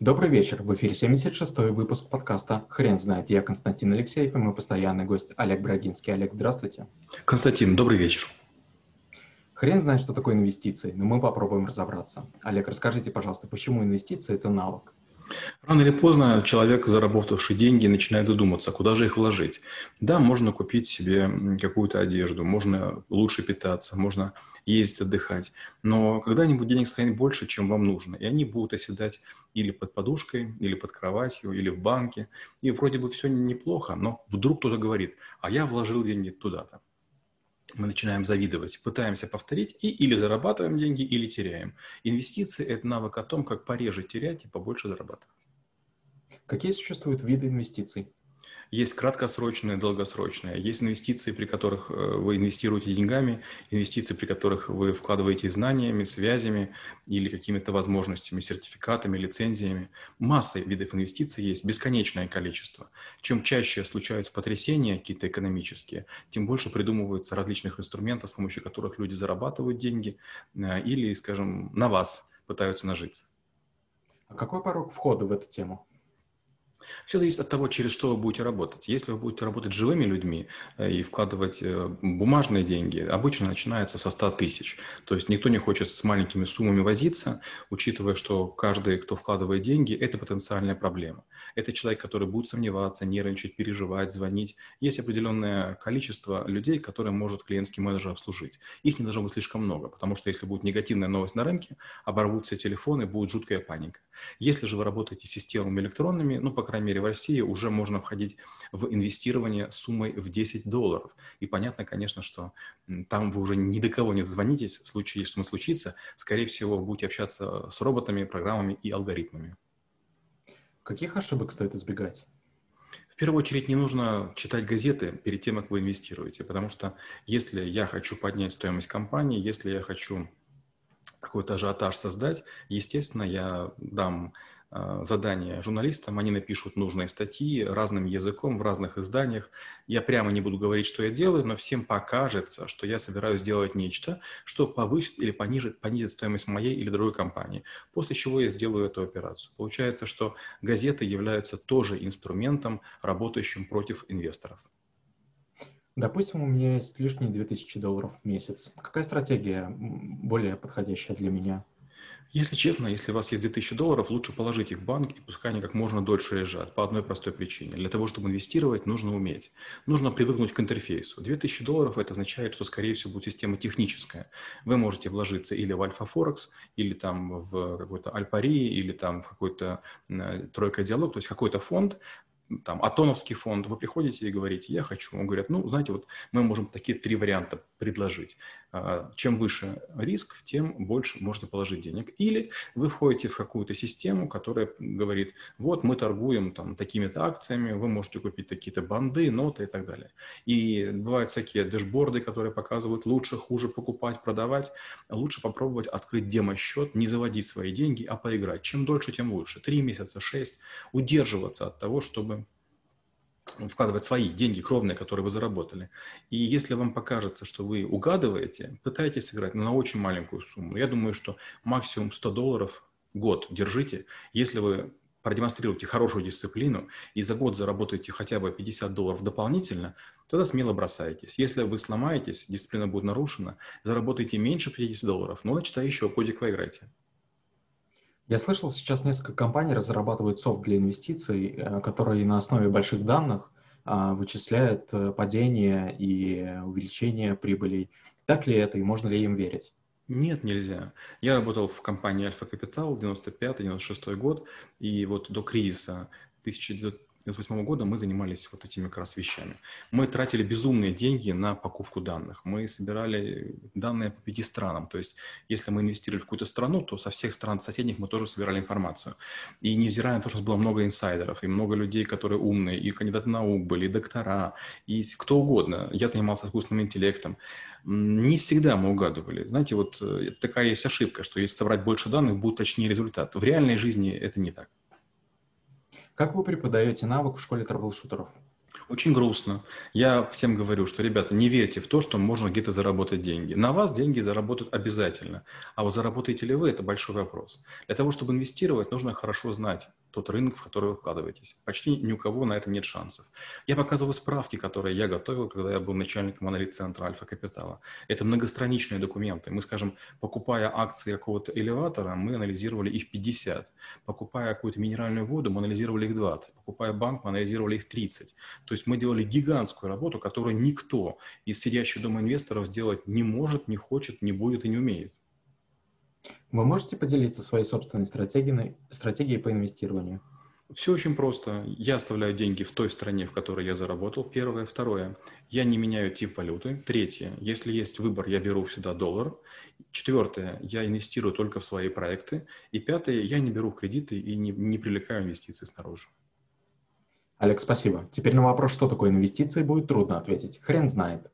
Добрый вечер. В эфире 76-й выпуск подкаста «Хрен знает». Я Константин Алексеев и мой постоянный гость Олег Брагинский. Олег, здравствуйте. Константин, добрый вечер. Хрен знает, что такое инвестиции, но мы попробуем разобраться. Олег, расскажите, пожалуйста, почему инвестиции – это навык? Рано или поздно человек, заработавший деньги, начинает задуматься, куда же их вложить. Да, можно купить себе какую-то одежду, можно лучше питаться, можно ездить отдыхать. Но когда-нибудь денег станет больше, чем вам нужно. И они будут оседать или под подушкой, или под кроватью, или в банке. И вроде бы все неплохо, но вдруг кто-то говорит, а я вложил деньги туда-то мы начинаем завидовать, пытаемся повторить и или зарабатываем деньги, или теряем. Инвестиции – это навык о том, как пореже терять и побольше зарабатывать. Какие существуют виды инвестиций? Есть краткосрочные, долгосрочные. Есть инвестиции, при которых э, вы инвестируете деньгами, инвестиции, при которых вы вкладываете знаниями, связями или какими-то возможностями, сертификатами, лицензиями. Масса видов инвестиций есть, бесконечное количество. Чем чаще случаются потрясения какие-то экономические, тем больше придумывается различных инструментов, с помощью которых люди зарабатывают деньги э, или, скажем, на вас пытаются нажиться. А какой порог входа в эту тему? Все зависит от того, через что вы будете работать. Если вы будете работать с живыми людьми э, и вкладывать э, бумажные деньги, обычно начинается со 100 тысяч. То есть никто не хочет с маленькими суммами возиться, учитывая, что каждый, кто вкладывает деньги, это потенциальная проблема. Это человек, который будет сомневаться, нервничать, переживать, звонить. Есть определенное количество людей, которые может клиентский менеджер обслужить. Их не должно быть слишком много, потому что если будет негативная новость на рынке, оборвутся телефоны, будет жуткая паника. Если же вы работаете с системами электронными, ну, по крайней мере, в России уже можно входить в инвестирование суммой в 10 долларов. И понятно, конечно, что там вы уже ни до кого не звонитесь в случае, если что случится. Скорее всего, будете общаться с роботами, программами и алгоритмами. Каких ошибок стоит избегать? В первую очередь не нужно читать газеты перед тем, как вы инвестируете, потому что если я хочу поднять стоимость компании, если я хочу какой-то ажиотаж создать, естественно, я дам э, задание журналистам, они напишут нужные статьи разным языком в разных изданиях. Я прямо не буду говорить, что я делаю, но всем покажется, что я собираюсь сделать нечто, что повысит или понижит, понизит стоимость моей или другой компании, после чего я сделаю эту операцию. Получается, что газеты являются тоже инструментом, работающим против инвесторов. Допустим, у меня есть лишние 2000 долларов в месяц. Какая стратегия более подходящая для меня? Если честно, если у вас есть 2000 долларов, лучше положить их в банк и пускай они как можно дольше лежат. По одной простой причине. Для того, чтобы инвестировать, нужно уметь. Нужно привыкнуть к интерфейсу. 2000 долларов это означает, что, скорее всего, будет система техническая. Вы можете вложиться или в Альфа Форекс, или там в какой-то Альпари, или там в какой-то Тройка Диалог, то есть какой-то фонд, там, Атоновский фонд, вы приходите и говорите, я хочу. Он говорит, ну, знаете, вот мы можем такие три варианта предложить. А, чем выше риск, тем больше можно положить денег. Или вы входите в какую-то систему, которая говорит, вот мы торгуем там такими-то акциями, вы можете купить такие-то банды, ноты и так далее. И бывают всякие дэшборды, которые показывают лучше, хуже покупать, продавать. Лучше попробовать открыть демо-счет, не заводить свои деньги, а поиграть. Чем дольше, тем лучше. Три месяца, шесть. Удерживаться от того, чтобы вкладывать свои деньги кровные, которые вы заработали. И если вам покажется, что вы угадываете, пытайтесь сыграть на очень маленькую сумму. Я думаю, что максимум 100 долларов год держите. Если вы продемонстрируете хорошую дисциплину и за год заработаете хотя бы 50 долларов дополнительно, тогда смело бросайтесь. Если вы сломаетесь, дисциплина будет нарушена, заработаете меньше 50 долларов, ну, значит, еще кодик поиграйте. Я слышал, сейчас несколько компаний разрабатывают софт для инвестиций, э, который на основе больших данных а, вычисляет э, падение и увеличение прибылей. Так ли это и можно ли им верить? Нет, нельзя. Я работал в компании Альфа Капитал 95-96 год, и вот до кризиса 1900 2008 года мы занимались вот этими как раз вещами. Мы тратили безумные деньги на покупку данных. Мы собирали данные по пяти странам. То есть, если мы инвестировали в какую-то страну, то со всех стран соседних мы тоже собирали информацию. И невзирая на то, что было много инсайдеров, и много людей, которые умные, и кандидаты наук были, и доктора, и кто угодно. Я занимался искусственным интеллектом. Не всегда мы угадывали. Знаете, вот э, такая есть ошибка, что если собрать больше данных, будет точнее результат. В реальной жизни это не так. Как вы преподаете навык в школе трэблшутеров? Очень грустно. Я всем говорю, что, ребята, не верьте в то, что можно где-то заработать деньги. На вас деньги заработают обязательно. А вот заработаете ли вы, это большой вопрос. Для того, чтобы инвестировать, нужно хорошо знать тот рынок, в который вы вкладываетесь. Почти ни у кого на это нет шансов. Я показываю справки, которые я готовил, когда я был начальником монолит-центра Альфа Капитала. Это многостраничные документы. Мы, скажем, покупая акции какого-то элеватора, мы анализировали их 50. Покупая какую-то минеральную воду, мы анализировали их 20. Покупая банк, мы анализировали их 30. То есть мы делали гигантскую работу, которую никто из сидящих дома инвесторов сделать не может, не хочет, не будет и не умеет. Вы можете поделиться своей собственной стратегией, стратегией по инвестированию? Все очень просто. Я оставляю деньги в той стране, в которой я заработал. Первое. Второе. Я не меняю тип валюты. Третье. Если есть выбор, я беру всегда доллар. Четвертое. Я инвестирую только в свои проекты. И пятое. Я не беру кредиты и не, не привлекаю инвестиции снаружи. Алекс, спасибо. Теперь на вопрос, что такое инвестиции, будет трудно ответить. Хрен знает.